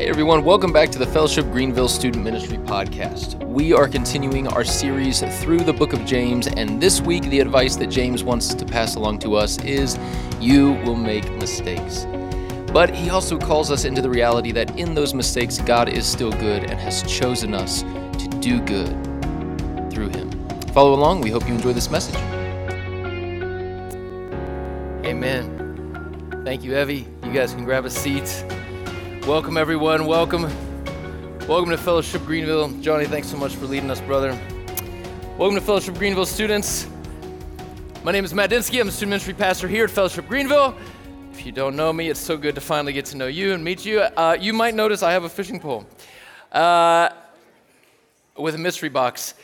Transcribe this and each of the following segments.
Hey everyone, welcome back to the Fellowship Greenville Student Ministry Podcast. We are continuing our series through the book of James, and this week the advice that James wants to pass along to us is you will make mistakes. But he also calls us into the reality that in those mistakes, God is still good and has chosen us to do good through him. Follow along. We hope you enjoy this message. Amen. Thank you, Evie. You guys can grab a seat. Welcome, everyone. Welcome. Welcome to Fellowship Greenville. Johnny, thanks so much for leading us, brother. Welcome to Fellowship Greenville students. My name is Matt Densky. I'm a student ministry pastor here at Fellowship Greenville. If you don't know me, it's so good to finally get to know you and meet you. Uh, you might notice I have a fishing pole uh, with a mystery box.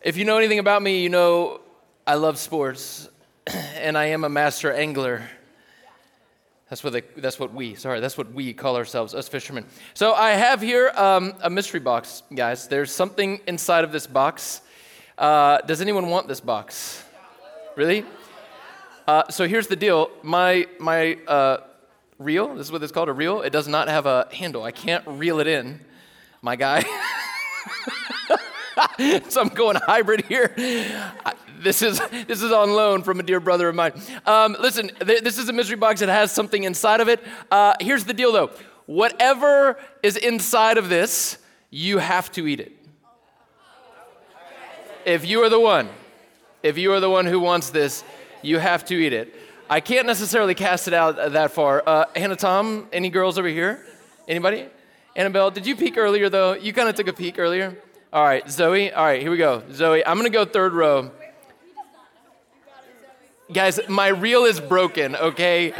If you know anything about me, you know I love sports and I am a master angler. That's what, they, that's what we, sorry, that's what we call ourselves, us fishermen. So I have here um, a mystery box, guys. There's something inside of this box. Uh, does anyone want this box? Really? Uh, so here's the deal. My, my uh, reel, this is what it's called, a reel, it does not have a handle. I can't reel it in, my guy. so I'm going hybrid here. This is, this is on loan from a dear brother of mine. Um, listen, th- this is a mystery box. It has something inside of it. Uh, here's the deal, though. Whatever is inside of this, you have to eat it. If you are the one, if you are the one who wants this, you have to eat it. I can't necessarily cast it out that far. Uh, Hannah Tom, any girls over here? Anybody? Annabelle, did you peek earlier, though? You kind of took a peek earlier. All right, Zoe. All right, here we go. Zoe, I'm to go third row. Guys, my reel is broken, okay?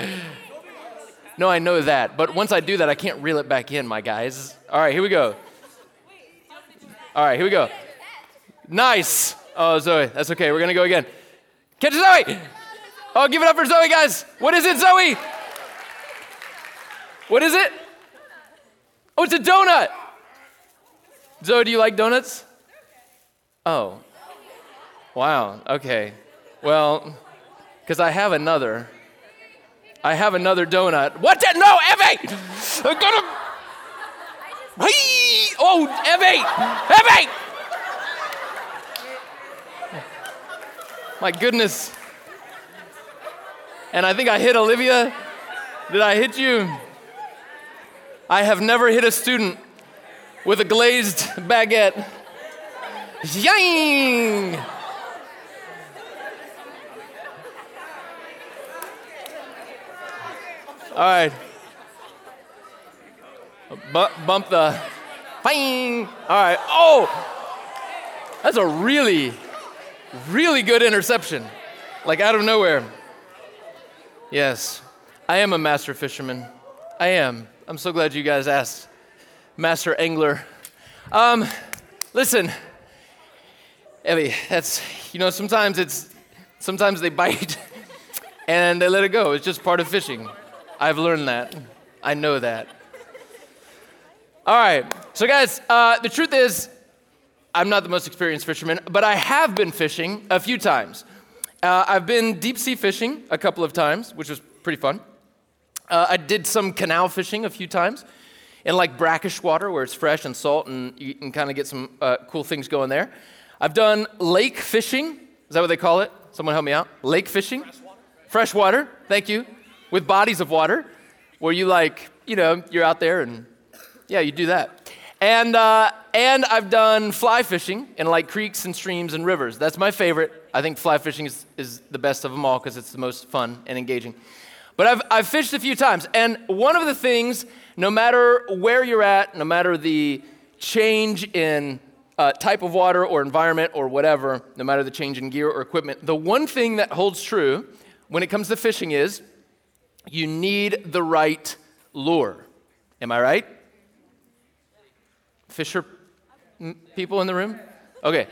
No, I know that. But once I do that, I can't reel it back in, my guys. All right, here we go. All right, here we go. Nice. Oh, Zoe, that's okay. We're going to go again. Catch Zoe. Oh, give it up for Zoe, guys. What is it, Zoe? What is it? Oh, it's a donut. Zoe, do you like donuts? Oh. Wow, okay. Well, because I have another. I have another donut. What? The? No, Evie! I'm gonna. Hey! Oh, Evie! Evie! My goodness. And I think I hit Olivia. Did I hit you? I have never hit a student with a glazed baguette. Yang! All right. B- bump the. Bang! All right. Oh! That's a really, really good interception. Like out of nowhere. Yes. I am a master fisherman. I am. I'm so glad you guys asked. Master angler. Um, listen, Evie, that's, you know, sometimes it's, sometimes they bite and they let it go. It's just part of fishing. I've learned that. I know that. All right. So, guys, uh, the truth is, I'm not the most experienced fisherman, but I have been fishing a few times. Uh, I've been deep sea fishing a couple of times, which was pretty fun. Uh, I did some canal fishing a few times in like brackish water where it's fresh and salt and you can kind of get some uh, cool things going there. I've done lake fishing. Is that what they call it? Someone help me out. Lake fishing? Freshwater. Freshwater. Thank you with bodies of water where you like, you know, you're out there and yeah, you do that. And, uh, and I've done fly fishing in like creeks and streams and rivers. That's my favorite. I think fly fishing is, is the best of them all because it's the most fun and engaging. But I've, I've fished a few times. And one of the things, no matter where you're at, no matter the change in uh, type of water or environment or whatever, no matter the change in gear or equipment, the one thing that holds true when it comes to fishing is you need the right lure. Am I right? Fisher people in the room? Okay.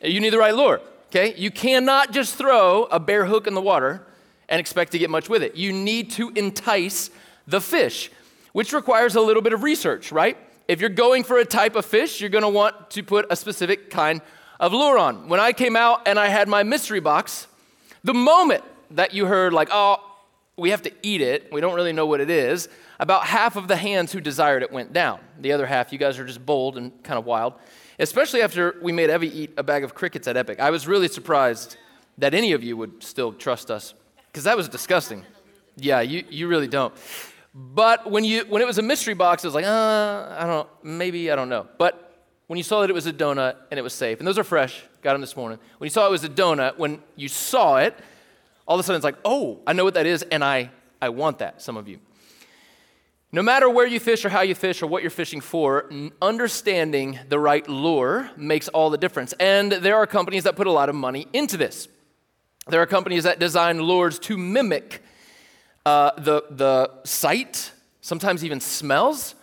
You need the right lure, okay? You cannot just throw a bare hook in the water and expect to get much with it. You need to entice the fish, which requires a little bit of research, right? If you're going for a type of fish, you're gonna want to put a specific kind of lure on. When I came out and I had my mystery box, the moment that you heard, like, oh, we have to eat it. We don't really know what it is. About half of the hands who desired it went down. The other half, you guys are just bold and kind of wild. Especially after we made Evie eat a bag of crickets at Epic. I was really surprised that any of you would still trust us because that was disgusting. Yeah, you, you really don't. But when, you, when it was a mystery box, it was like, uh, I don't know, maybe, I don't know. But when you saw that it was a donut and it was safe, and those are fresh, got them this morning. When you saw it was a donut, when you saw it, all of a sudden it's like, oh, I know what that is, and I, I want that, some of you. No matter where you fish or how you fish or what you're fishing for, understanding the right lure makes all the difference. And there are companies that put a lot of money into this. There are companies that design lures to mimic uh, the, the sight, sometimes even smells,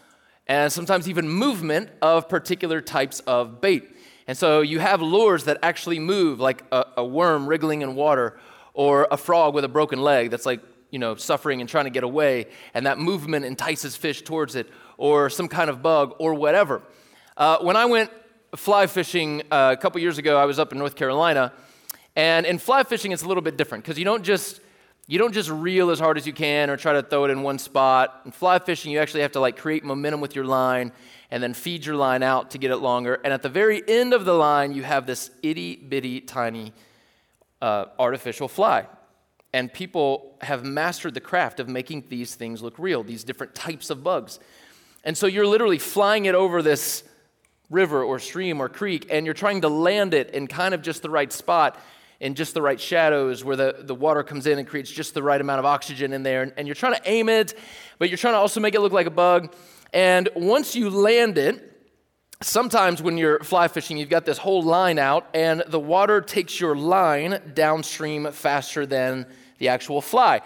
and sometimes even movement of particular types of bait. And so you have lures that actually move, like a, a worm wriggling in water, or a frog with a broken leg that's like, you know, suffering and trying to get away, and that movement entices fish towards it, or some kind of bug, or whatever. Uh, when I went fly fishing uh, a couple years ago, I was up in North Carolina, and in fly fishing, it's a little bit different because you don't just you don't just reel as hard as you can or try to throw it in one spot. In fly fishing, you actually have to like create momentum with your line and then feed your line out to get it longer. And at the very end of the line, you have this itty bitty tiny uh, artificial fly. And people have mastered the craft of making these things look real, these different types of bugs. And so you're literally flying it over this river or stream or creek, and you're trying to land it in kind of just the right spot in just the right shadows where the, the water comes in and creates just the right amount of oxygen in there. And, and you're trying to aim it, but you're trying to also make it look like a bug. And once you land it, sometimes when you're fly fishing, you've got this whole line out, and the water takes your line downstream faster than the actual fly.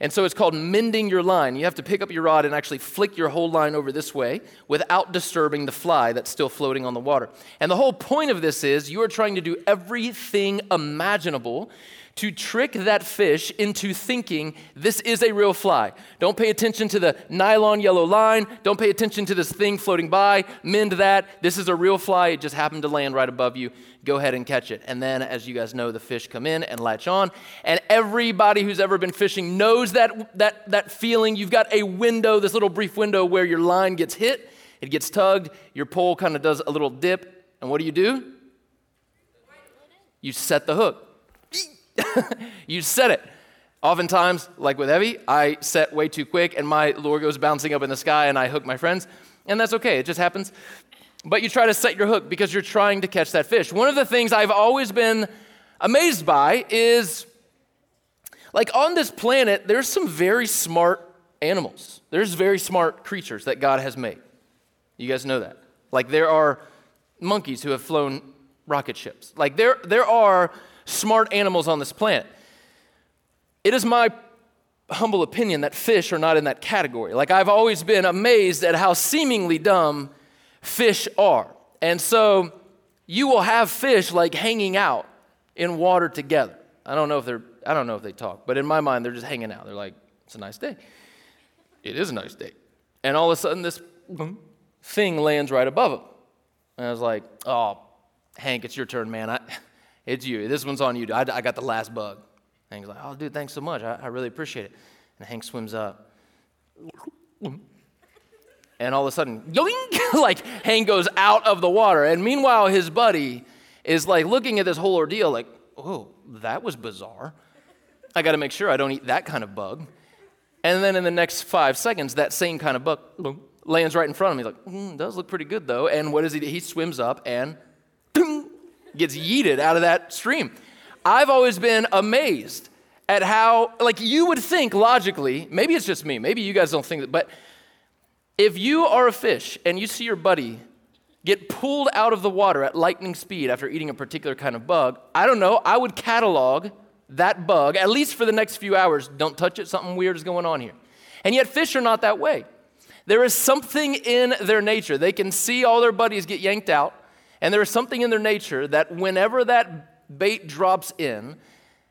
And so it's called mending your line. You have to pick up your rod and actually flick your whole line over this way without disturbing the fly that's still floating on the water. And the whole point of this is you are trying to do everything imaginable to trick that fish into thinking this is a real fly. Don't pay attention to the nylon yellow line. Don't pay attention to this thing floating by. Mend that. This is a real fly. It just happened to land right above you. Go ahead and catch it. And then, as you guys know, the fish come in and latch on. And everybody who's ever been fishing knows that, that, that feeling. You've got a window, this little brief window where your line gets hit, it gets tugged, your pole kind of does a little dip. And what do you do? You set the hook. you set it. Oftentimes, like with Evie, I set way too quick and my lure goes bouncing up in the sky and I hook my friends. And that's okay, it just happens. But you try to set your hook because you're trying to catch that fish. One of the things I've always been amazed by is like on this planet, there's some very smart animals. There's very smart creatures that God has made. You guys know that. Like there are monkeys who have flown rocket ships. Like there, there are smart animals on this planet. It is my humble opinion that fish are not in that category. Like, I've always been amazed at how seemingly dumb fish are. And so, you will have fish like hanging out in water together. I don't know if they're, I don't know if they talk, but in my mind, they're just hanging out. They're like, it's a nice day. It is a nice day. And all of a sudden, this thing lands right above them. And I was like, oh, Hank, it's your turn, man. I, it's you. This one's on you. I, I got the last bug. Hank's like, oh, dude, thanks so much. I, I really appreciate it. And Hank swims up. And all of a sudden, yoink, like Hank goes out of the water. And meanwhile, his buddy is like looking at this whole ordeal, like, oh, that was bizarre. I got to make sure I don't eat that kind of bug. And then in the next five seconds, that same kind of bug lands right in front of me. He's like, mm, does look pretty good though. And what does he do? He swims up and gets yeeted out of that stream. I've always been amazed at how, like, you would think logically, maybe it's just me, maybe you guys don't think that, but if you are a fish and you see your buddy get pulled out of the water at lightning speed after eating a particular kind of bug, I don't know, I would catalog that bug, at least for the next few hours. Don't touch it, something weird is going on here. And yet, fish are not that way. There is something in their nature. They can see all their buddies get yanked out, and there is something in their nature that whenever that bait drops in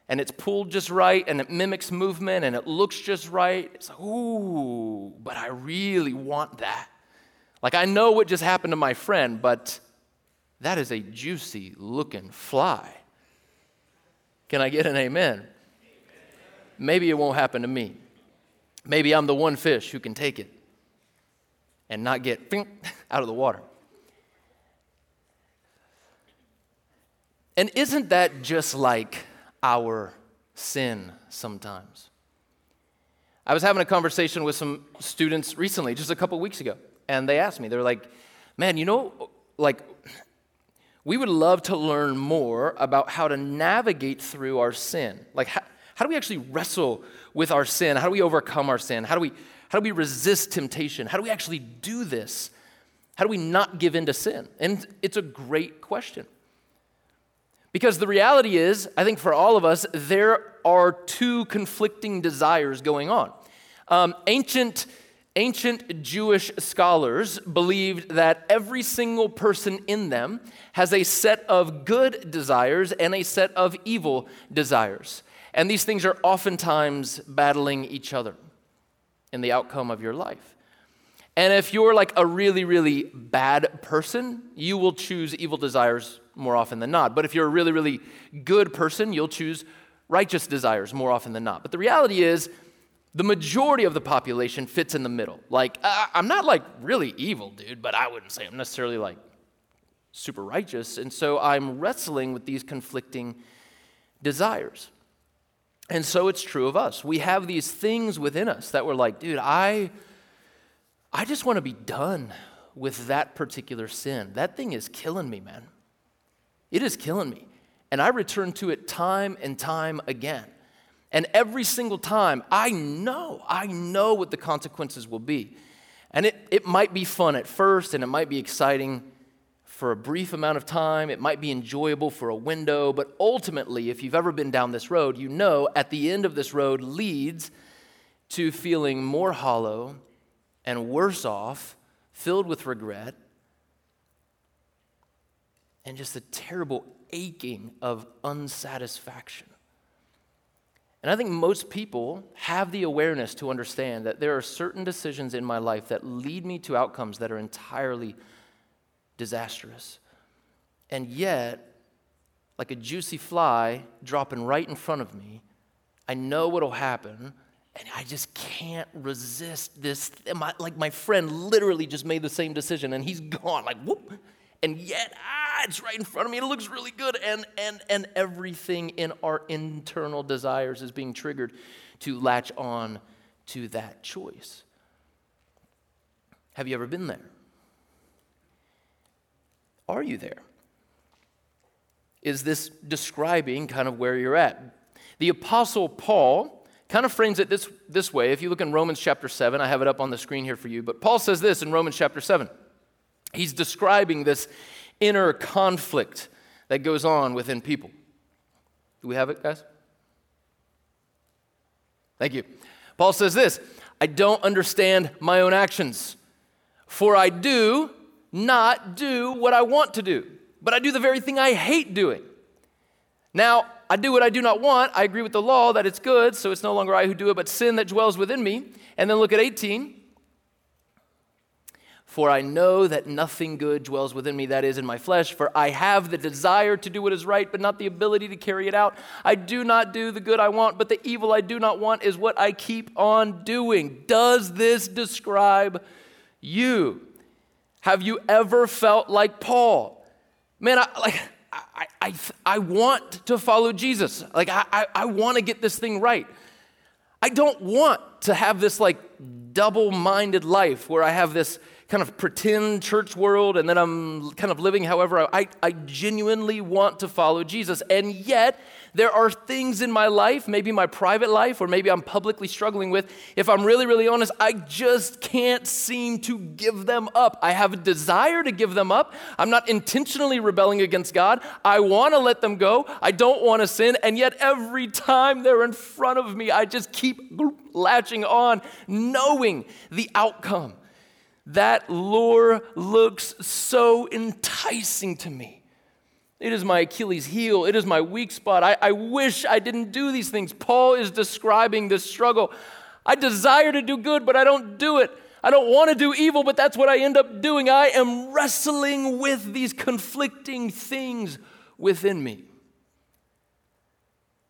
and it's pulled just right and it mimics movement and it looks just right, it's like, ooh, but I really want that. Like I know what just happened to my friend, but that is a juicy looking fly. Can I get an amen? Maybe it won't happen to me. Maybe I'm the one fish who can take it and not get out of the water. And isn't that just like our sin sometimes? I was having a conversation with some students recently, just a couple weeks ago, and they asked me, they're like, man, you know, like, we would love to learn more about how to navigate through our sin. Like, how, how do we actually wrestle with our sin? How do we overcome our sin? How do we, how do we resist temptation? How do we actually do this? How do we not give in to sin? And it's a great question. Because the reality is, I think for all of us, there are two conflicting desires going on. Um, ancient, ancient Jewish scholars believed that every single person in them has a set of good desires and a set of evil desires. And these things are oftentimes battling each other in the outcome of your life. And if you're like a really, really bad person, you will choose evil desires more often than not. But if you're a really, really good person, you'll choose righteous desires more often than not. But the reality is, the majority of the population fits in the middle. Like, I'm not like really evil, dude, but I wouldn't say I'm necessarily like super righteous. And so I'm wrestling with these conflicting desires. And so it's true of us. We have these things within us that we're like, dude, I, I just want to be done with that particular sin. That thing is killing me, man. It is killing me. And I return to it time and time again. And every single time, I know, I know what the consequences will be. And it, it might be fun at first, and it might be exciting for a brief amount of time. It might be enjoyable for a window. But ultimately, if you've ever been down this road, you know at the end of this road leads to feeling more hollow and worse off, filled with regret, and just a terrible aching of unsatisfaction. And I think most people have the awareness to understand that there are certain decisions in my life that lead me to outcomes that are entirely disastrous. And yet, like a juicy fly dropping right in front of me, I know what'll happen, and I just can't resist this. My, like my friend literally just made the same decision, and he's gone, like whoop, and yet ah, it's right in front of me. It looks really good, and and and everything in our internal desires is being triggered to latch on to that choice. Have you ever been there? Are you there? Is this describing kind of where you're at? The Apostle Paul kind of frames it this, this way. If you look in Romans chapter 7, I have it up on the screen here for you, but Paul says this in Romans chapter 7. He's describing this inner conflict that goes on within people. Do we have it, guys? Thank you. Paul says this I don't understand my own actions, for I do not do what I want to do, but I do the very thing I hate doing. Now, I do what I do not want. I agree with the law that it's good, so it's no longer I who do it, but sin that dwells within me. And then look at 18. For I know that nothing good dwells within me, that is, in my flesh. For I have the desire to do what is right, but not the ability to carry it out. I do not do the good I want, but the evil I do not want is what I keep on doing. Does this describe you? Have you ever felt like Paul? Man, I, like, I, I, I want to follow Jesus. Like, I, I, I want to get this thing right. I don't want to have this like double minded life where I have this kind of pretend church world and then I'm kind of living however I, I genuinely want to follow Jesus. And yet, there are things in my life, maybe my private life, or maybe I'm publicly struggling with. If I'm really, really honest, I just can't seem to give them up. I have a desire to give them up. I'm not intentionally rebelling against God. I want to let them go. I don't want to sin. And yet, every time they're in front of me, I just keep latching on, knowing the outcome. That lure looks so enticing to me. It is my Achilles heel. It is my weak spot. I, I wish I didn't do these things. Paul is describing this struggle. I desire to do good, but I don't do it. I don't want to do evil, but that's what I end up doing. I am wrestling with these conflicting things within me.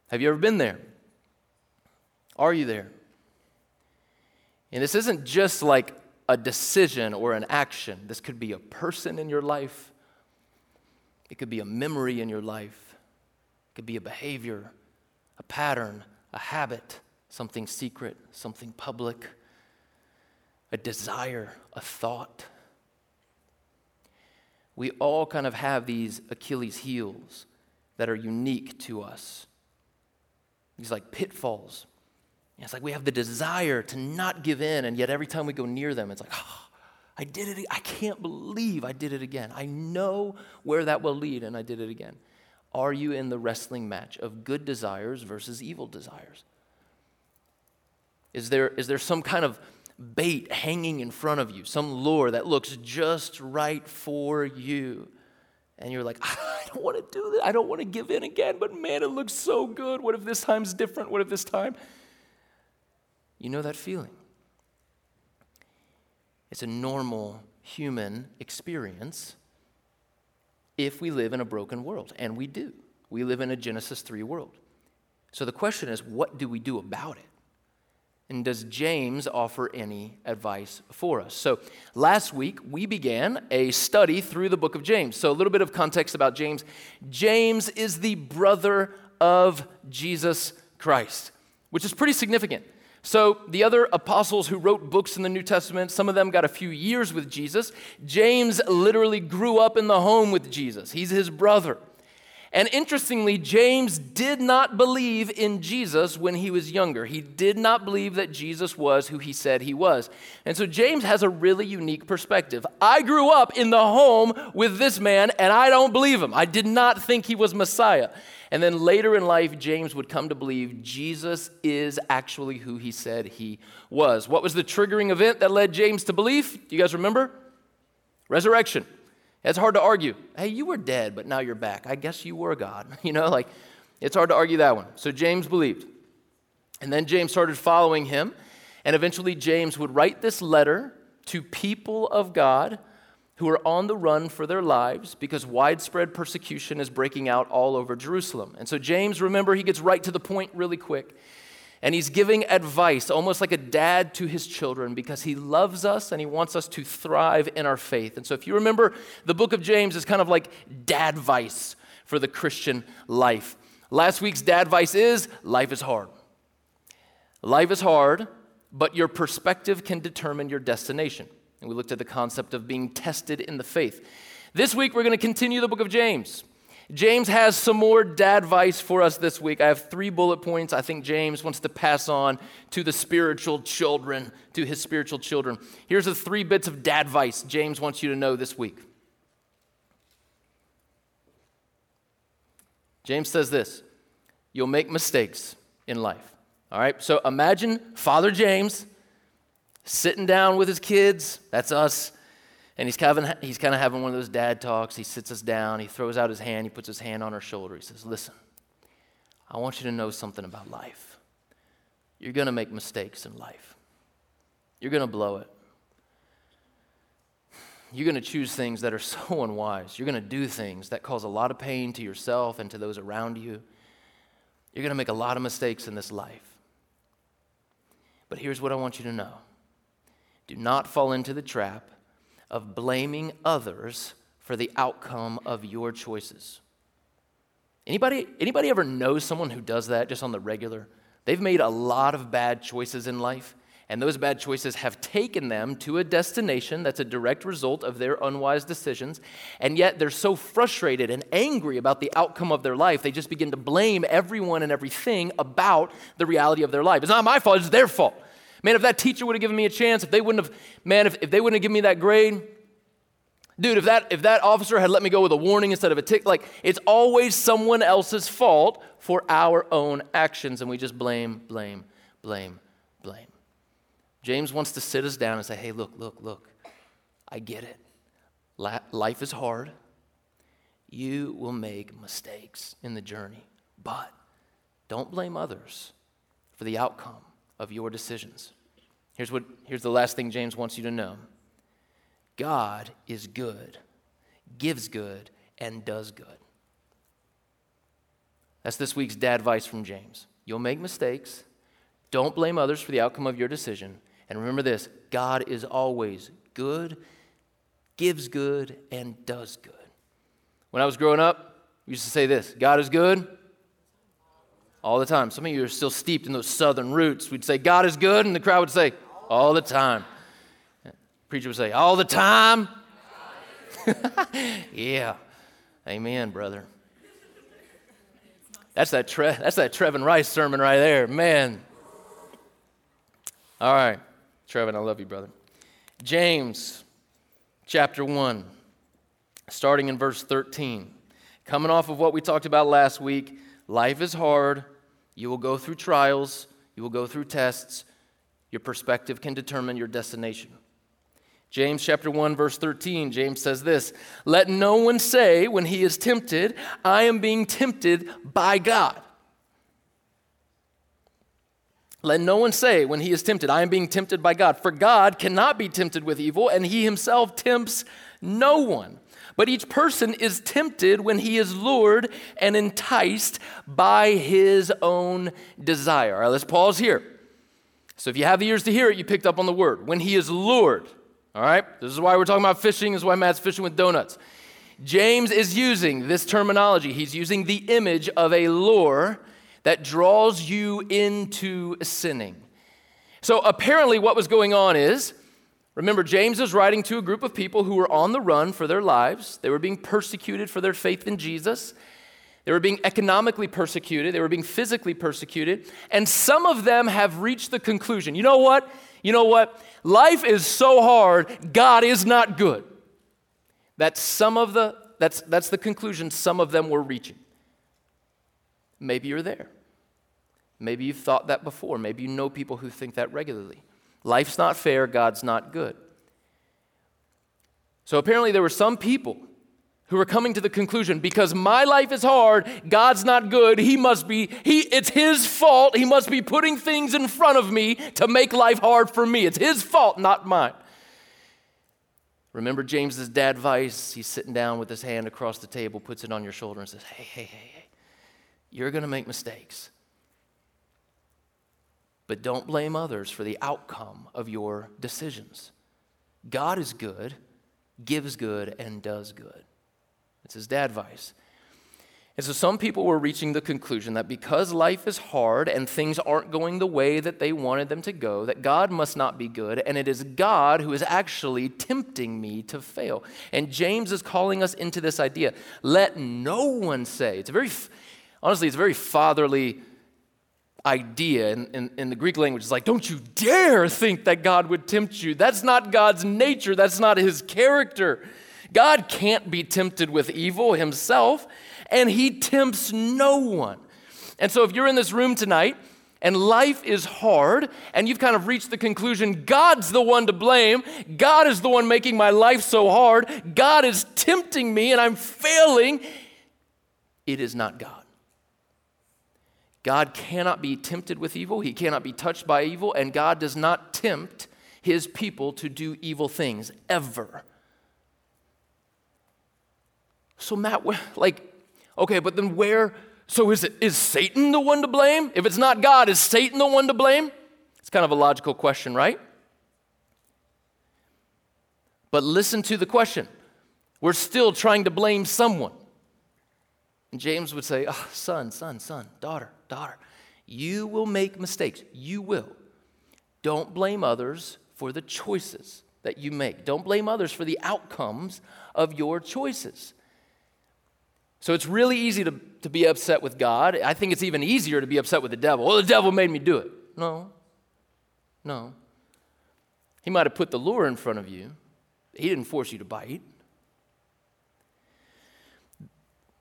Have you ever been there? Are you there? And this isn't just like a decision or an action, this could be a person in your life, it could be a memory in your life, it could be a behavior, a pattern, a habit, something secret, something public, a desire, a thought. We all kind of have these Achilles' heels that are unique to us. These like pitfalls. It's like we have the desire to not give in, and yet every time we go near them, it's like, oh, I did it. I can't believe I did it again. I know where that will lead, and I did it again. Are you in the wrestling match of good desires versus evil desires? Is there, is there some kind of bait hanging in front of you, some lure that looks just right for you? And you're like, I don't want to do that. I don't want to give in again, but man, it looks so good. What if this time's different? What if this time? You know that feeling. It's a normal human experience if we live in a broken world, and we do. We live in a Genesis 3 world. So the question is, what do we do about it? And does James offer any advice for us? So, last week we began a study through the book of James. So, a little bit of context about James. James is the brother of Jesus Christ, which is pretty significant. So, the other apostles who wrote books in the New Testament, some of them got a few years with Jesus. James literally grew up in the home with Jesus, he's his brother. And interestingly, James did not believe in Jesus when he was younger. He did not believe that Jesus was who he said he was. And so James has a really unique perspective. I grew up in the home with this man, and I don't believe him. I did not think he was Messiah. And then later in life, James would come to believe Jesus is actually who he said he was. What was the triggering event that led James to belief? Do you guys remember? Resurrection. It's hard to argue. Hey, you were dead, but now you're back. I guess you were God. You know, like it's hard to argue that one. So James believed. And then James started following him. And eventually, James would write this letter to people of God who are on the run for their lives because widespread persecution is breaking out all over Jerusalem. And so, James, remember, he gets right to the point really quick. And he's giving advice, almost like a dad to his children, because he loves us and he wants us to thrive in our faith. And so, if you remember, the book of James is kind of like dad advice for the Christian life. Last week's dad advice is life is hard. Life is hard, but your perspective can determine your destination. And we looked at the concept of being tested in the faith. This week, we're going to continue the book of James. James has some more dad advice for us this week. I have three bullet points I think James wants to pass on to the spiritual children, to his spiritual children. Here's the three bits of dad advice James wants you to know this week. James says this You'll make mistakes in life. All right, so imagine Father James sitting down with his kids, that's us, and he's kind, of, he's kind of having one of those dad talks. He sits us down, he throws out his hand, he puts his hand on our shoulder. He says, Listen, I want you to know something about life. You're going to make mistakes in life, you're going to blow it. You're going to choose things that are so unwise. You're going to do things that cause a lot of pain to yourself and to those around you. You're going to make a lot of mistakes in this life. But here's what I want you to know do not fall into the trap of blaming others for the outcome of your choices. Anybody, anybody ever know someone who does that just on the regular? They've made a lot of bad choices in life, and those bad choices have taken them to a destination that's a direct result of their unwise decisions, and yet they're so frustrated and angry about the outcome of their life, they just begin to blame everyone and everything about the reality of their life. It's not my fault, it's their fault. Man, if that teacher would have given me a chance, if they wouldn't have, man, if, if they wouldn't have given me that grade, dude, if that if that officer had let me go with a warning instead of a tick, like it's always someone else's fault for our own actions, and we just blame, blame, blame, blame. James wants to sit us down and say, hey, look, look, look, I get it. life is hard. You will make mistakes in the journey, but don't blame others for the outcome of your decisions. Here's, what, here's the last thing James wants you to know God is good, gives good, and does good. That's this week's dad advice from James. You'll make mistakes. Don't blame others for the outcome of your decision. And remember this God is always good, gives good, and does good. When I was growing up, we used to say this God is good all the time. Some of you are still steeped in those southern roots. We'd say, God is good, and the crowd would say, all the time. Preacher would say, all the time. yeah. Amen, brother. That's that, Tre- that's that Trevin Rice sermon right there. Man. All right. Trevin, I love you, brother. James chapter 1, starting in verse 13. Coming off of what we talked about last week, life is hard. You will go through trials, you will go through tests. Your perspective can determine your destination. James chapter 1 verse 13 James says this, "Let no one say when he is tempted, I am being tempted by God." Let no one say when he is tempted, I am being tempted by God. For God cannot be tempted with evil, and he himself tempts no one. But each person is tempted when he is lured and enticed by his own desire. All right, let's pause here. So if you have the ears to hear it, you picked up on the word. When he is lured, all right? This is why we're talking about fishing. This is why Matt's fishing with donuts. James is using this terminology. He's using the image of a lure that draws you into sinning. So apparently, what was going on is remember, James is writing to a group of people who were on the run for their lives, they were being persecuted for their faith in Jesus. They were being economically persecuted, they were being physically persecuted, and some of them have reached the conclusion you know what? You know what? Life is so hard, God is not good. That's some of the that's that's the conclusion some of them were reaching. Maybe you're there. Maybe you've thought that before. Maybe you know people who think that regularly. Life's not fair, God's not good. So apparently, there were some people who were coming to the conclusion because my life is hard, God's not good, he must be he it's his fault, he must be putting things in front of me to make life hard for me. It's his fault, not mine. Remember James's dad Vice, he's sitting down with his hand across the table, puts it on your shoulder and says, "Hey, hey, hey, hey. You're going to make mistakes. But don't blame others for the outcome of your decisions. God is good, gives good, and does good. It's his dad advice. And so some people were reaching the conclusion that because life is hard and things aren't going the way that they wanted them to go, that God must not be good, and it is God who is actually tempting me to fail. And James is calling us into this idea. Let no one say, it's a very, honestly, it's a very fatherly idea in, in, in, the Greek language. It's like, don't you dare think that God would tempt you. That's not God's nature, that's not his character. God can't be tempted with evil himself, and he tempts no one. And so, if you're in this room tonight, and life is hard, and you've kind of reached the conclusion God's the one to blame. God is the one making my life so hard. God is tempting me, and I'm failing. It is not God. God cannot be tempted with evil, he cannot be touched by evil, and God does not tempt his people to do evil things ever. So, Matt, like, okay, but then where? So, is, it, is Satan the one to blame? If it's not God, is Satan the one to blame? It's kind of a logical question, right? But listen to the question. We're still trying to blame someone. And James would say, oh, Son, son, son, daughter, daughter, you will make mistakes. You will. Don't blame others for the choices that you make. Don't blame others for the outcomes of your choices. So it's really easy to, to be upset with God. I think it's even easier to be upset with the devil. Well, the devil made me do it. No, no. He might have put the lure in front of you, he didn't force you to bite.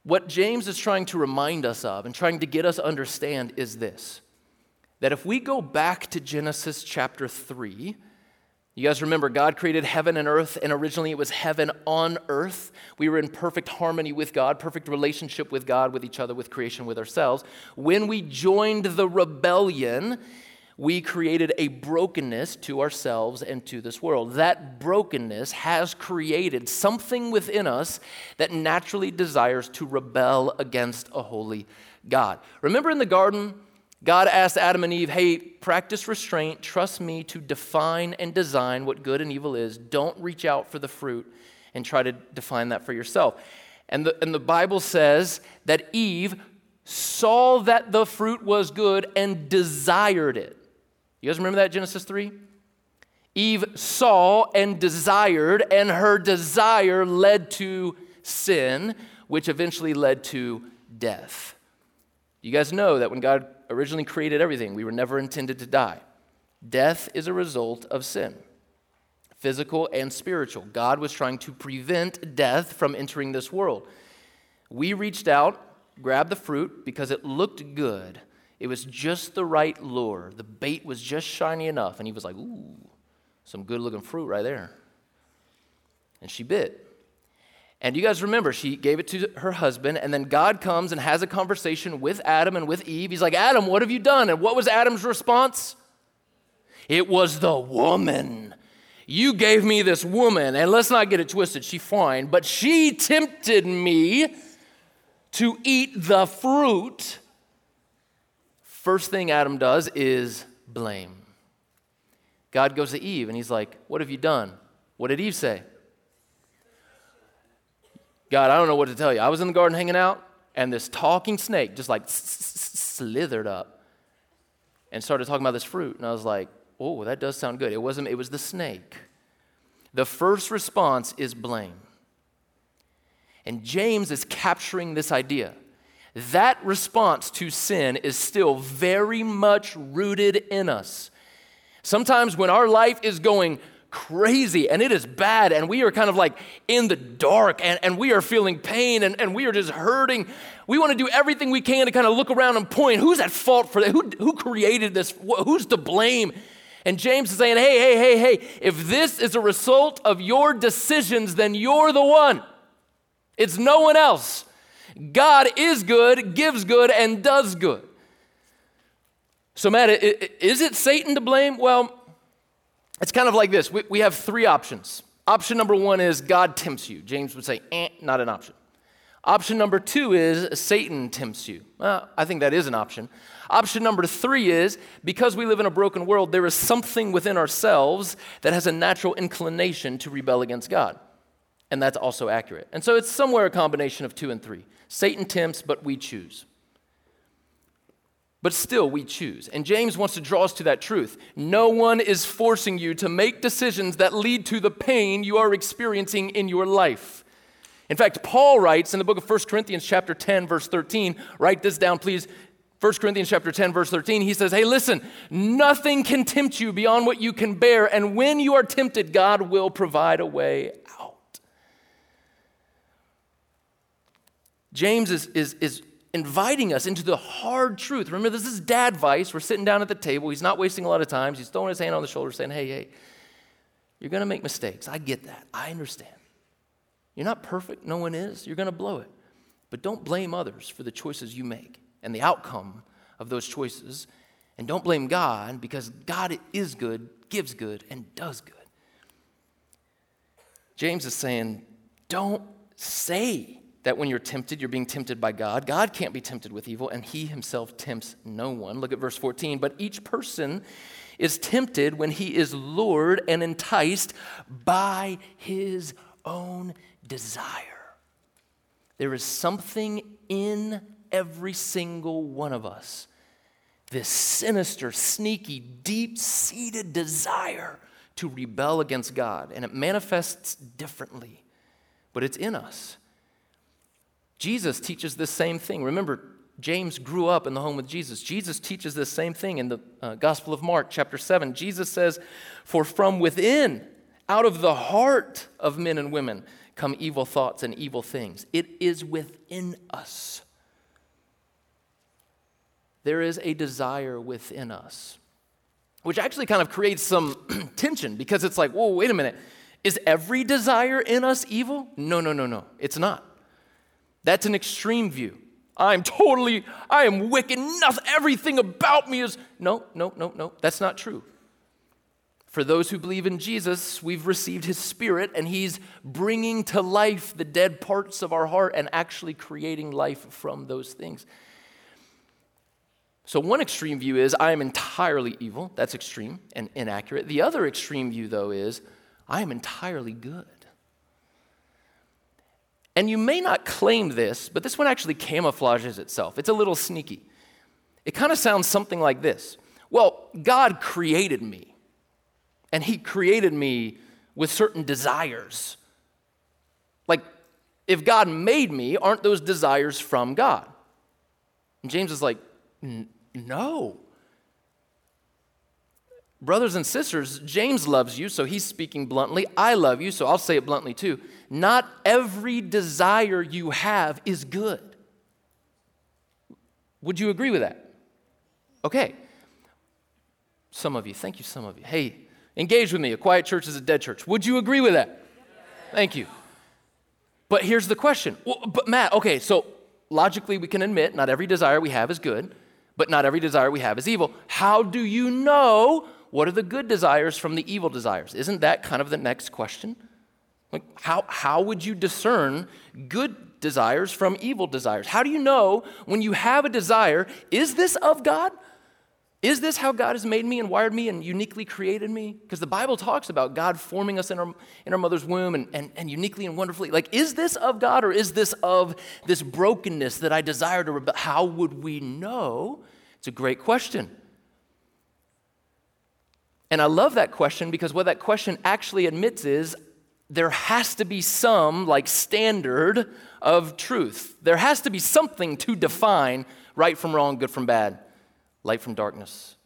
What James is trying to remind us of and trying to get us understand is this that if we go back to Genesis chapter 3, you guys remember God created heaven and earth, and originally it was heaven on earth. We were in perfect harmony with God, perfect relationship with God, with each other, with creation, with ourselves. When we joined the rebellion, we created a brokenness to ourselves and to this world. That brokenness has created something within us that naturally desires to rebel against a holy God. Remember in the garden, God asked Adam and Eve, hey, practice restraint, trust me to define and design what good and evil is. Don't reach out for the fruit and try to define that for yourself. And the, and the Bible says that Eve saw that the fruit was good and desired it. You guys remember that, Genesis 3? Eve saw and desired, and her desire led to sin, which eventually led to death. You guys know that when God originally created everything, we were never intended to die. Death is a result of sin, physical and spiritual. God was trying to prevent death from entering this world. We reached out, grabbed the fruit because it looked good. It was just the right lure. The bait was just shiny enough. And he was like, Ooh, some good looking fruit right there. And she bit. And you guys remember, she gave it to her husband, and then God comes and has a conversation with Adam and with Eve. He's like, Adam, what have you done? And what was Adam's response? It was the woman. You gave me this woman, and let's not get it twisted, she's fine, but she tempted me to eat the fruit. First thing Adam does is blame. God goes to Eve, and he's like, What have you done? What did Eve say? God, I don't know what to tell you. I was in the garden hanging out, and this talking snake just like slithered up and started talking about this fruit. And I was like, oh, that does sound good. It wasn't, it was the snake. The first response is blame. And James is capturing this idea. That response to sin is still very much rooted in us. Sometimes when our life is going crazy and it is bad and we are kind of like in the dark and, and we are feeling pain and, and we are just hurting we want to do everything we can to kind of look around and point who's at fault for that? Who, who created this? Who's to blame? And james is saying hey hey hey hey if this is a result of your decisions then you're the one. It's no one else god is good gives good and does good so matt is it satan to blame well it's kind of like this we, we have three options. Option number one is God tempts you. James would say, eh, not an option. Option number two is Satan tempts you. Well, I think that is an option. Option number three is because we live in a broken world, there is something within ourselves that has a natural inclination to rebel against God. And that's also accurate. And so it's somewhere a combination of two and three. Satan tempts, but we choose. But still, we choose. And James wants to draw us to that truth. No one is forcing you to make decisions that lead to the pain you are experiencing in your life. In fact, Paul writes in the book of 1 Corinthians chapter 10 verse 13, write this down please. 1 Corinthians chapter 10 verse 13, he says, "Hey, listen, nothing can tempt you beyond what you can bear, and when you are tempted, God will provide a way out." James is, is, is inviting us into the hard truth. Remember, this is dad advice. We're sitting down at the table. He's not wasting a lot of time. He's throwing his hand on the shoulder saying, hey, hey, you're going to make mistakes. I get that. I understand. You're not perfect. No one is. You're going to blow it. But don't blame others for the choices you make and the outcome of those choices. And don't blame God because God is good, gives good, and does good. James is saying, don't say that when you're tempted, you're being tempted by God. God can't be tempted with evil, and he himself tempts no one. Look at verse 14. But each person is tempted when he is lured and enticed by his own desire. There is something in every single one of us this sinister, sneaky, deep seated desire to rebel against God. And it manifests differently, but it's in us. Jesus teaches this same thing. Remember, James grew up in the home with Jesus. Jesus teaches this same thing in the uh, Gospel of Mark, chapter 7. Jesus says, For from within, out of the heart of men and women, come evil thoughts and evil things. It is within us. There is a desire within us, which actually kind of creates some tension because it's like, whoa, wait a minute. Is every desire in us evil? No, no, no, no. It's not. That's an extreme view. I'm totally, I am wicked. Nothing, everything about me is. No, no, no, no. That's not true. For those who believe in Jesus, we've received his spirit, and he's bringing to life the dead parts of our heart and actually creating life from those things. So, one extreme view is I am entirely evil. That's extreme and inaccurate. The other extreme view, though, is I am entirely good. And you may not claim this, but this one actually camouflages itself. It's a little sneaky. It kind of sounds something like this Well, God created me, and He created me with certain desires. Like, if God made me, aren't those desires from God? And James is like, no. Brothers and sisters, James loves you, so he's speaking bluntly. I love you, so I'll say it bluntly too. Not every desire you have is good. Would you agree with that? Okay. Some of you, thank you, some of you. Hey, engage with me. A quiet church is a dead church. Would you agree with that? Thank you. But here's the question. Well, but Matt, okay, so logically we can admit not every desire we have is good, but not every desire we have is evil. How do you know what are the good desires from the evil desires? Isn't that kind of the next question? Like, how, how would you discern good desires from evil desires? How do you know when you have a desire, is this of God? Is this how God has made me and wired me and uniquely created me? Because the Bible talks about God forming us in our, in our mother's womb and, and, and uniquely and wonderfully. Like, is this of God or is this of this brokenness that I desire to rebel? How would we know? It's a great question. And I love that question because what that question actually admits is there has to be some like standard of truth. There has to be something to define right from wrong, good from bad, light from darkness.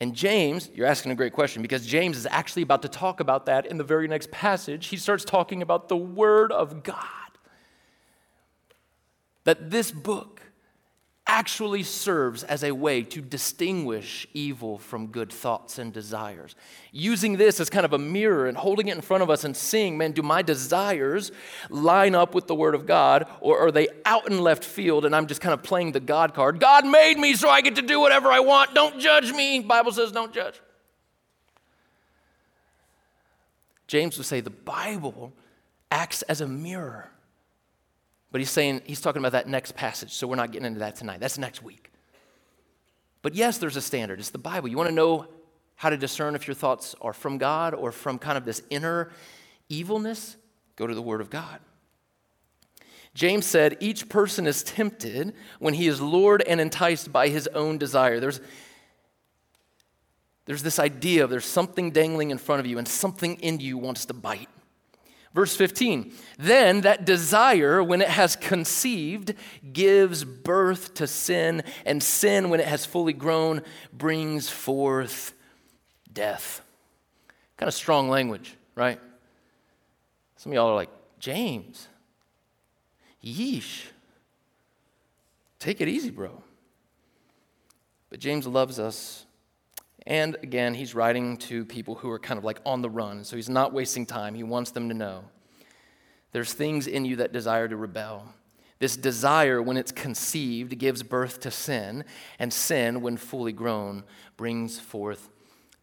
And James, you're asking a great question because James is actually about to talk about that in the very next passage. He starts talking about the Word of God. That this book actually serves as a way to distinguish evil from good thoughts and desires. Using this as kind of a mirror and holding it in front of us and seeing, man, do my desires line up with the Word of God or are they out in left field and I'm just kind of playing the God card? God made me so I get to do whatever I want. Don't judge me. Bible says don't judge. James would say the Bible acts as a mirror but he's saying, he's talking about that next passage, so we're not getting into that tonight. That's next week. But yes, there's a standard. It's the Bible. You want to know how to discern if your thoughts are from God or from kind of this inner evilness? Go to the Word of God. James said, Each person is tempted when he is lured and enticed by his own desire. There's, there's this idea of there's something dangling in front of you and something in you wants to bite. Verse 15, then that desire, when it has conceived, gives birth to sin, and sin, when it has fully grown, brings forth death. Kind of strong language, right? Some of y'all are like, James, yeesh. Take it easy, bro. But James loves us and again, he's writing to people who are kind of like on the run, so he's not wasting time. He wants them to know there's things in you that desire to rebel. This desire, when it's conceived, gives birth to sin, and sin, when fully grown, brings forth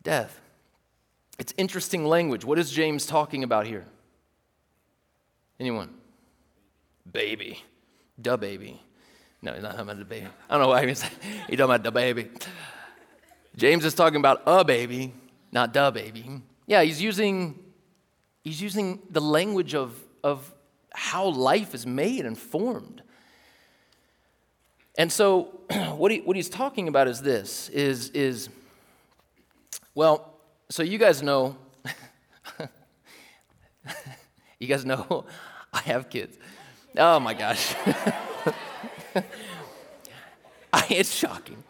death. It's interesting language. What is James talking about here? Anyone? Baby. DaBaby. No, he's not talking about the baby. I don't know why he's talking about the baby. James is talking about a baby, not the baby. Yeah, he's using, he's using the language of, of how life is made and formed. And so what, he, what he's talking about is this, is, is well, so you guys know, you guys know I have kids. Oh my gosh. it's shocking.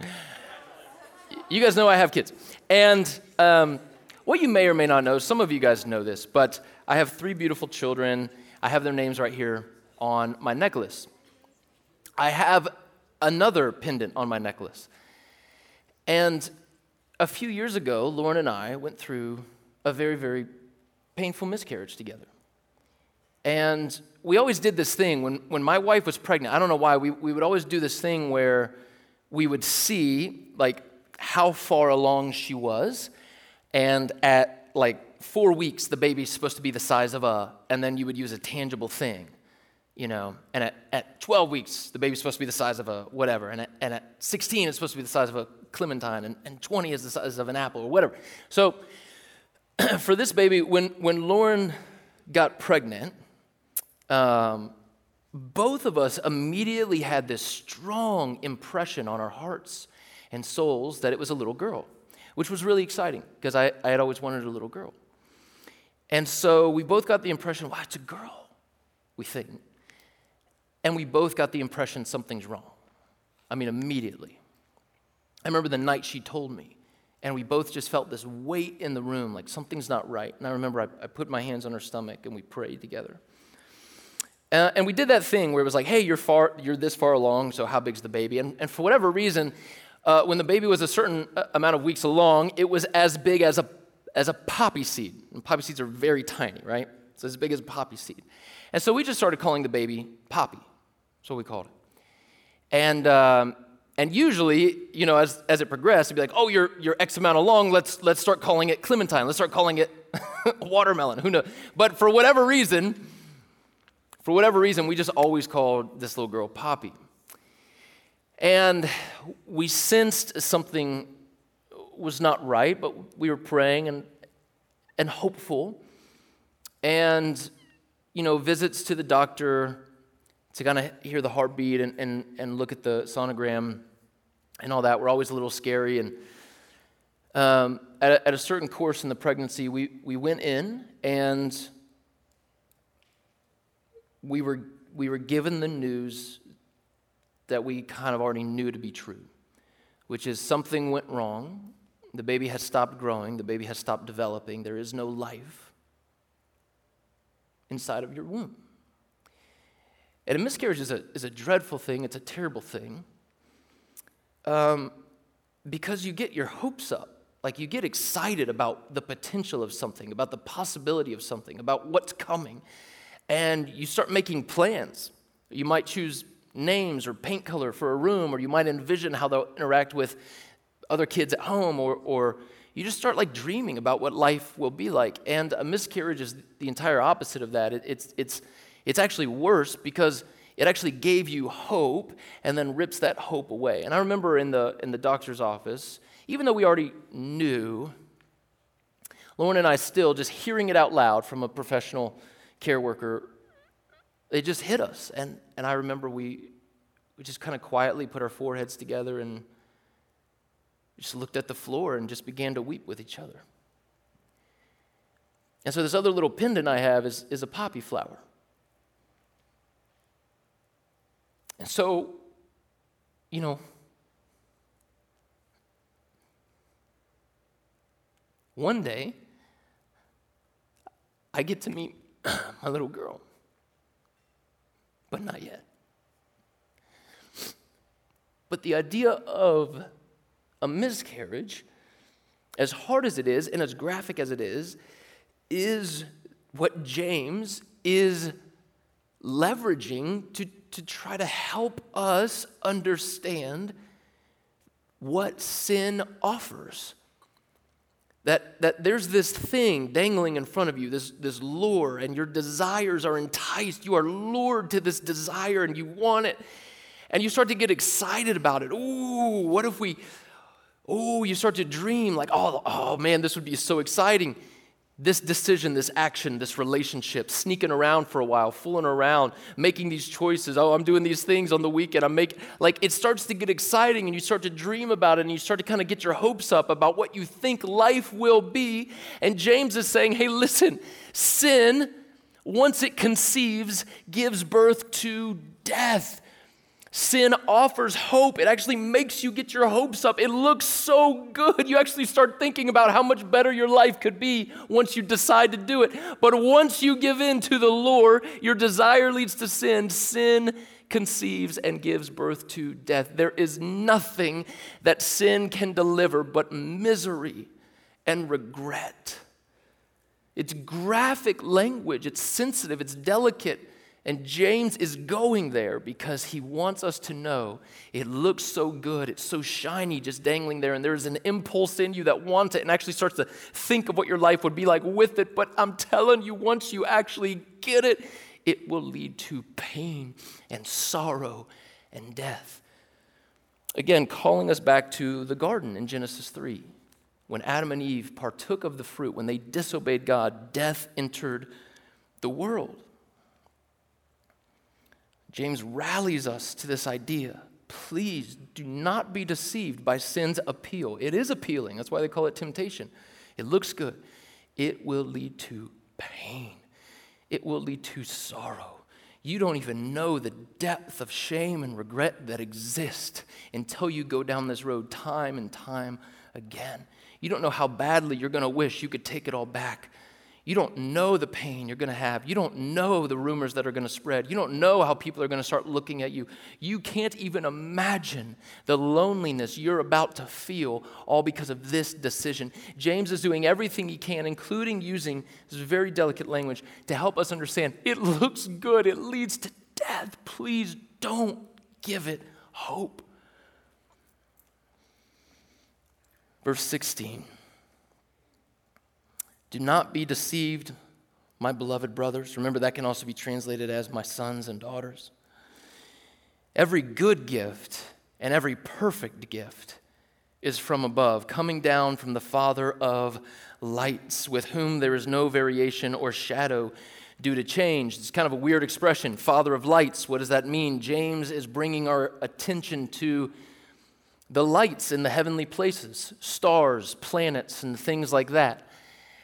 You guys know I have kids. And um, what you may or may not know, some of you guys know this, but I have three beautiful children. I have their names right here on my necklace. I have another pendant on my necklace. And a few years ago, Lauren and I went through a very, very painful miscarriage together. And we always did this thing when, when my wife was pregnant. I don't know why, we, we would always do this thing where we would see, like, how far along she was. And at like four weeks, the baby's supposed to be the size of a, and then you would use a tangible thing. you know, and at, at 12 weeks, the baby's supposed to be the size of a whatever, and at, and at 16, it's supposed to be the size of a clementine, and, and 20 is the size of an apple, or whatever. So for this baby, when, when Lauren got pregnant, um, both of us immediately had this strong impression on our hearts and souls that it was a little girl, which was really exciting because I, I had always wanted a little girl. And so we both got the impression, wow, it's a girl, we think. And we both got the impression something's wrong. I mean, immediately. I remember the night she told me, and we both just felt this weight in the room, like something's not right. And I remember I, I put my hands on her stomach and we prayed together. Uh, and we did that thing where it was like, hey, you're, far, you're this far along, so how big's the baby? And, and for whatever reason, uh, when the baby was a certain uh, amount of weeks along, it was as big as a, as a poppy seed. And poppy seeds are very tiny, right? It's as big as a poppy seed. And so we just started calling the baby Poppy. That's what we called it. And, um, and usually, you know, as, as it progressed, it'd be like, oh, you're, you're X amount along, let's, let's start calling it Clementine, let's start calling it watermelon, who knows? But for whatever reason, for whatever reason, we just always called this little girl Poppy. And we sensed something was not right, but we were praying and, and hopeful. And, you know, visits to the doctor to kind of hear the heartbeat and, and, and look at the sonogram and all that were always a little scary. And um, at, a, at a certain course in the pregnancy, we, we went in and we were, we were given the news that we kind of already knew to be true, which is something went wrong. The baby has stopped growing, the baby has stopped developing, there is no life inside of your womb. And a miscarriage is a, is a dreadful thing, it's a terrible thing, um, because you get your hopes up. Like you get excited about the potential of something, about the possibility of something, about what's coming. And you start making plans. You might choose names or paint color for a room, or you might envision how they'll interact with other kids at home, or, or you just start like dreaming about what life will be like. And a miscarriage is the entire opposite of that. It, it's, it's, it's actually worse because it actually gave you hope and then rips that hope away. And I remember in the, in the doctor's office, even though we already knew, Lauren and I still just hearing it out loud from a professional care worker, it just hit us. And, and I remember we, we just kind of quietly put our foreheads together and just looked at the floor and just began to weep with each other. And so this other little pendant I have is, is a poppy flower. And so, you know, one day, I get to meet my little girl, but not yet. But the idea of a miscarriage, as hard as it is and as graphic as it is, is what James is leveraging to to try to help us understand what sin offers. That, that there's this thing dangling in front of you, this, this lure, and your desires are enticed. You are lured to this desire and you want it. And you start to get excited about it. Ooh, what if we, oh, you start to dream like, oh, oh man, this would be so exciting this decision, this action, this relationship, sneaking around for a while, fooling around, making these choices. Oh, I'm doing these things on the weekend. I'm making, like, it starts to get exciting and you start to dream about it and you start to kind of get your hopes up about what you think life will be. And James is saying, hey, listen, sin, once it conceives, gives birth to death. Sin offers hope. It actually makes you get your hopes up. It looks so good. You actually start thinking about how much better your life could be once you decide to do it. But once you give in to the lure, your desire leads to sin. Sin conceives and gives birth to death. There is nothing that sin can deliver but misery and regret. It's graphic language, it's sensitive, it's delicate. And James is going there because he wants us to know it looks so good, it's so shiny just dangling there, and there's an impulse in you that wants it and actually starts to think of what your life would be like with it. But I'm telling you, once you actually get it, it will lead to pain and sorrow and death. Again, calling us back to the garden in Genesis 3. When Adam and Eve partook of the fruit, when they disobeyed God, death entered the world. James rallies us to this idea. Please do not be deceived by sin's appeal. It is appealing. That's why they call it temptation. It looks good. It will lead to pain, it will lead to sorrow. You don't even know the depth of shame and regret that exist until you go down this road time and time again. You don't know how badly you're going to wish you could take it all back you don't know the pain you're going to have. You don't know the rumors that are going to spread. You don't know how people are going to start looking at you. You can't even imagine the loneliness you're about to feel, all because of this decision. James is doing everything he can, including using this very delicate language, to help us understand it looks good, it leads to death. Please don't give it hope. Verse 16. Do not be deceived, my beloved brothers. Remember, that can also be translated as my sons and daughters. Every good gift and every perfect gift is from above, coming down from the Father of lights, with whom there is no variation or shadow due to change. It's kind of a weird expression, Father of lights. What does that mean? James is bringing our attention to the lights in the heavenly places, stars, planets, and things like that.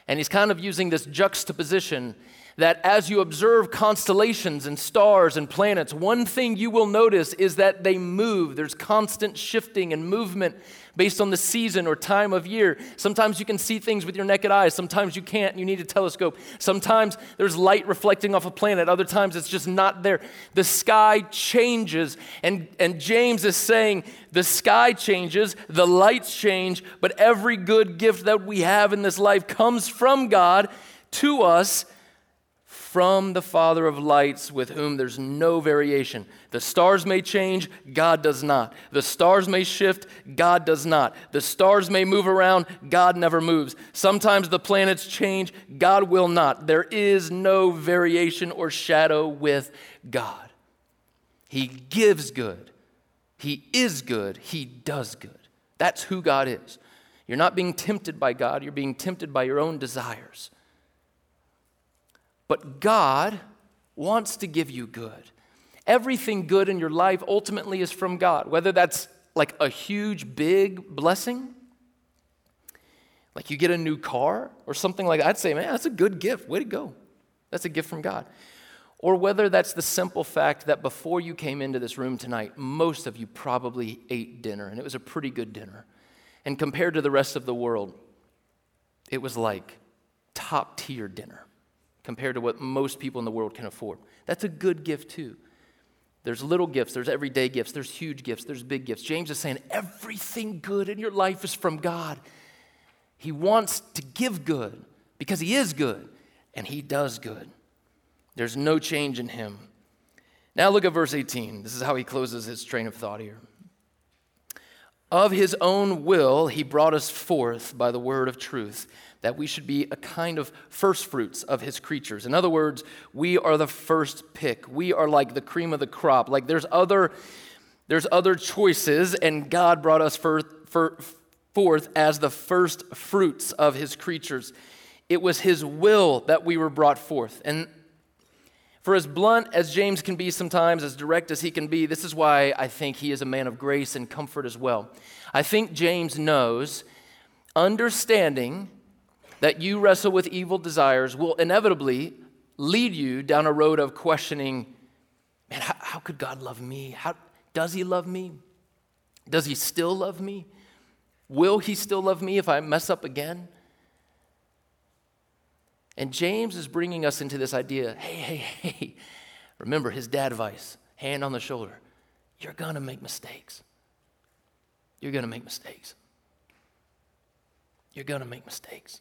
And he's kind of using this juxtaposition that as you observe constellations and stars and planets, one thing you will notice is that they move. There's constant shifting and movement based on the season or time of year. Sometimes you can see things with your naked eyes, sometimes you can't, and you need a telescope. Sometimes there's light reflecting off a planet, other times it's just not there. The sky changes, and, and James is saying the sky changes, the lights change, but every good gift that we have in this life comes from God to us from the Father of lights, with whom there's no variation. The stars may change, God does not. The stars may shift, God does not. The stars may move around, God never moves. Sometimes the planets change, God will not. There is no variation or shadow with God. He gives good, He is good, He does good. That's who God is. You're not being tempted by God, you're being tempted by your own desires. But God wants to give you good. Everything good in your life ultimately is from God, whether that's like a huge, big blessing, like you get a new car or something like that. I'd say, man, that's a good gift. Way to go. That's a gift from God. Or whether that's the simple fact that before you came into this room tonight, most of you probably ate dinner, and it was a pretty good dinner. And compared to the rest of the world, it was like top tier dinner compared to what most people in the world can afford. That's a good gift, too. There's little gifts, there's everyday gifts, there's huge gifts, there's big gifts. James is saying everything good in your life is from God. He wants to give good because He is good and He does good. There's no change in Him. Now look at verse 18. This is how he closes his train of thought here. Of his own will, he brought us forth by the word of truth that we should be a kind of first fruits of his creatures. In other words, we are the first pick. We are like the cream of the crop. Like there's other there's other choices and God brought us for, for, forth as the first fruits of his creatures. It was his will that we were brought forth. And for as blunt as James can be sometimes, as direct as he can be, this is why I think he is a man of grace and comfort as well. I think James knows understanding that you wrestle with evil desires will inevitably lead you down a road of questioning man, how, how could God love me? How, does He love me? Does He still love me? Will He still love me if I mess up again? And James is bringing us into this idea hey, hey, hey, remember his dad advice hand on the shoulder. You're going to make mistakes. You're going to make mistakes. You're going to make mistakes.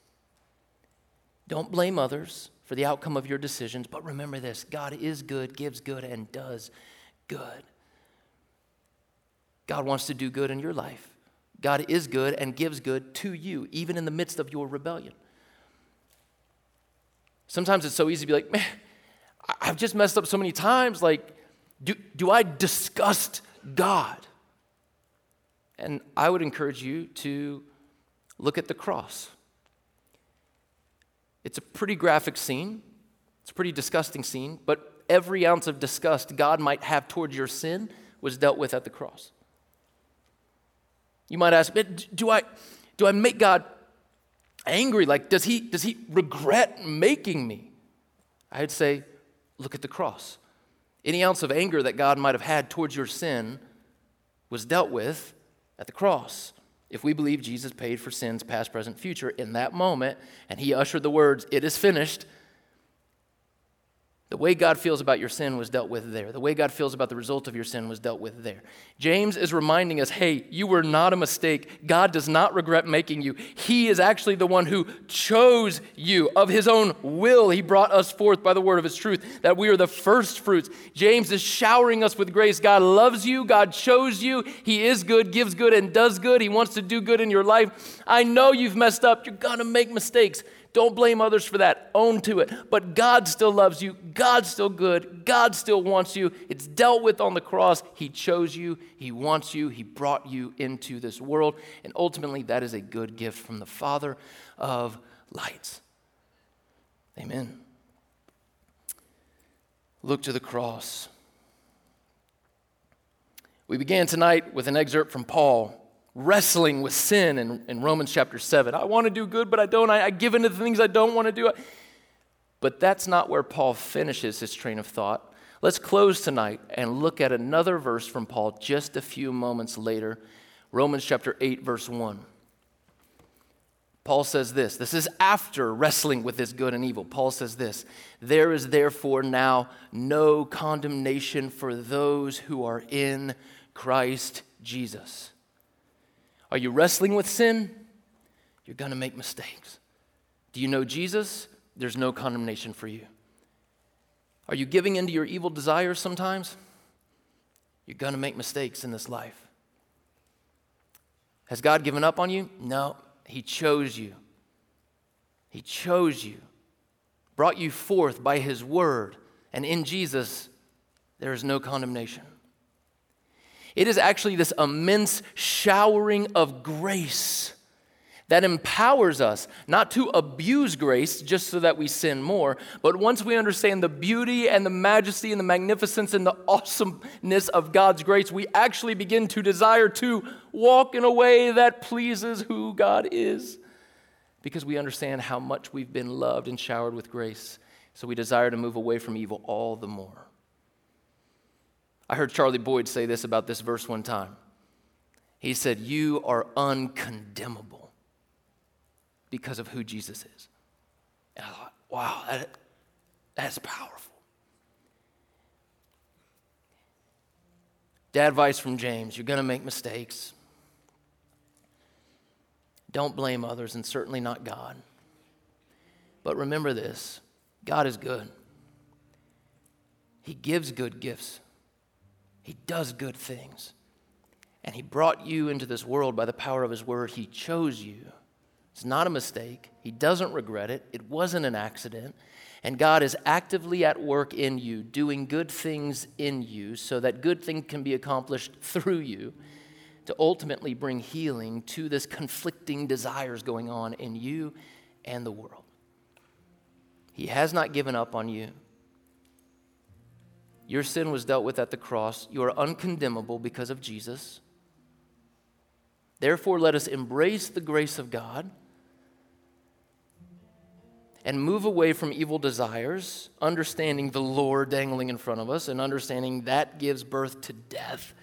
Don't blame others for the outcome of your decisions, but remember this God is good, gives good, and does good. God wants to do good in your life. God is good and gives good to you, even in the midst of your rebellion. Sometimes it's so easy to be like, man, I've just messed up so many times. Like, do, do I disgust God? And I would encourage you to look at the cross. It's a pretty graphic scene, it's a pretty disgusting scene, but every ounce of disgust God might have towards your sin was dealt with at the cross. You might ask, do I, do I make God angry? Like, does he, does he regret making me? I'd say, look at the cross. Any ounce of anger that God might have had towards your sin was dealt with at the cross. If we believe Jesus paid for sins, past, present, future, in that moment, and he ushered the words, It is finished, the way God feels about your sin was dealt with there. The way God feels about the result of your sin was dealt with there. James is reminding us hey, you were not a mistake. God does not regret making you. He is actually the one who chose you. Of his own will, he brought us forth by the word of his truth, that we are the first fruits. James is showering us with grace. God loves you. God chose you. He is good, gives good, and does good. He wants to do good in your life. I know you've messed up. You're going to make mistakes. Don't blame others for that. Own to it. But God still loves you. God's still good. God still wants you. It's dealt with on the cross. He chose you. He wants you. He brought you into this world. And ultimately, that is a good gift from the Father of lights. Amen. Look to the cross. We began tonight with an excerpt from Paul wrestling with sin in, in Romans chapter 7. I want to do good, but I don't. I, I give into the things I don't want to do. But that's not where Paul finishes his train of thought. Let's close tonight and look at another verse from Paul just a few moments later. Romans chapter 8, verse 1. Paul says this. This is after wrestling with this good and evil. Paul says this There is therefore now no condemnation for those who are in Christ Jesus. Are you wrestling with sin? You're going to make mistakes. Do you know Jesus? There's no condemnation for you. Are you giving into your evil desires sometimes? You're going to make mistakes in this life. Has God given up on you? No, He chose you. He chose you, brought you forth by His word, and in Jesus, there is no condemnation. It is actually this immense showering of grace that empowers us not to abuse grace just so that we sin more, but once we understand the beauty and the majesty and the magnificence and the awesomeness of God's grace, we actually begin to desire to walk in a way that pleases who God is because we understand how much we've been loved and showered with grace. So we desire to move away from evil all the more. I heard Charlie Boyd say this about this verse one time. He said, You are uncondemnable because of who Jesus is. And I thought, wow, that, that's powerful. Dad advice from James you're going to make mistakes. Don't blame others, and certainly not God. But remember this God is good, He gives good gifts. He does good things. And He brought you into this world by the power of His word. He chose you. It's not a mistake. He doesn't regret it. It wasn't an accident. And God is actively at work in you, doing good things in you, so that good things can be accomplished through you to ultimately bring healing to this conflicting desires going on in you and the world. He has not given up on you. Your sin was dealt with at the cross. You are uncondemnable because of Jesus. Therefore, let us embrace the grace of God and move away from evil desires, understanding the Lord dangling in front of us and understanding that gives birth to death,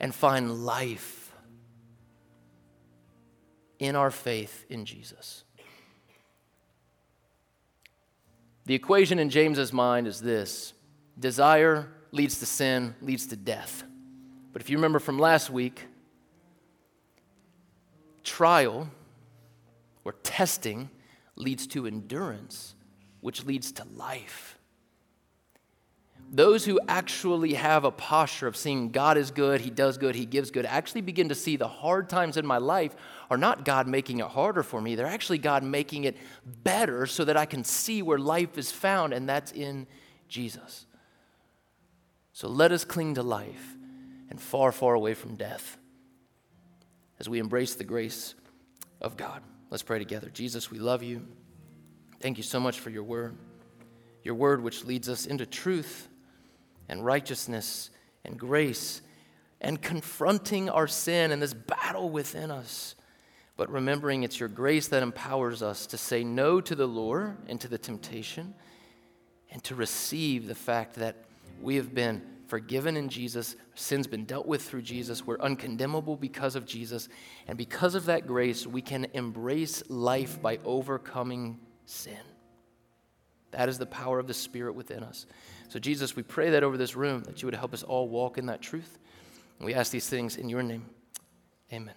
and find life in our faith in Jesus. The equation in James's mind is this Desire leads to sin, leads to death. But if you remember from last week, trial or testing leads to endurance, which leads to life. Those who actually have a posture of seeing God is good, He does good, He gives good, actually begin to see the hard times in my life are not God making it harder for me. They're actually God making it better so that I can see where life is found, and that's in Jesus. So let us cling to life and far, far away from death as we embrace the grace of God. Let's pray together. Jesus, we love you. Thank you so much for your word, your word which leads us into truth and righteousness and grace and confronting our sin and this battle within us. But remembering it's your grace that empowers us to say no to the lure and to the temptation and to receive the fact that we have been forgiven in Jesus, sin's been dealt with through Jesus, we're uncondemnable because of Jesus, and because of that grace, we can embrace life by overcoming sin. That is the power of the Spirit within us. So, Jesus, we pray that over this room, that you would help us all walk in that truth. And we ask these things in your name. Amen.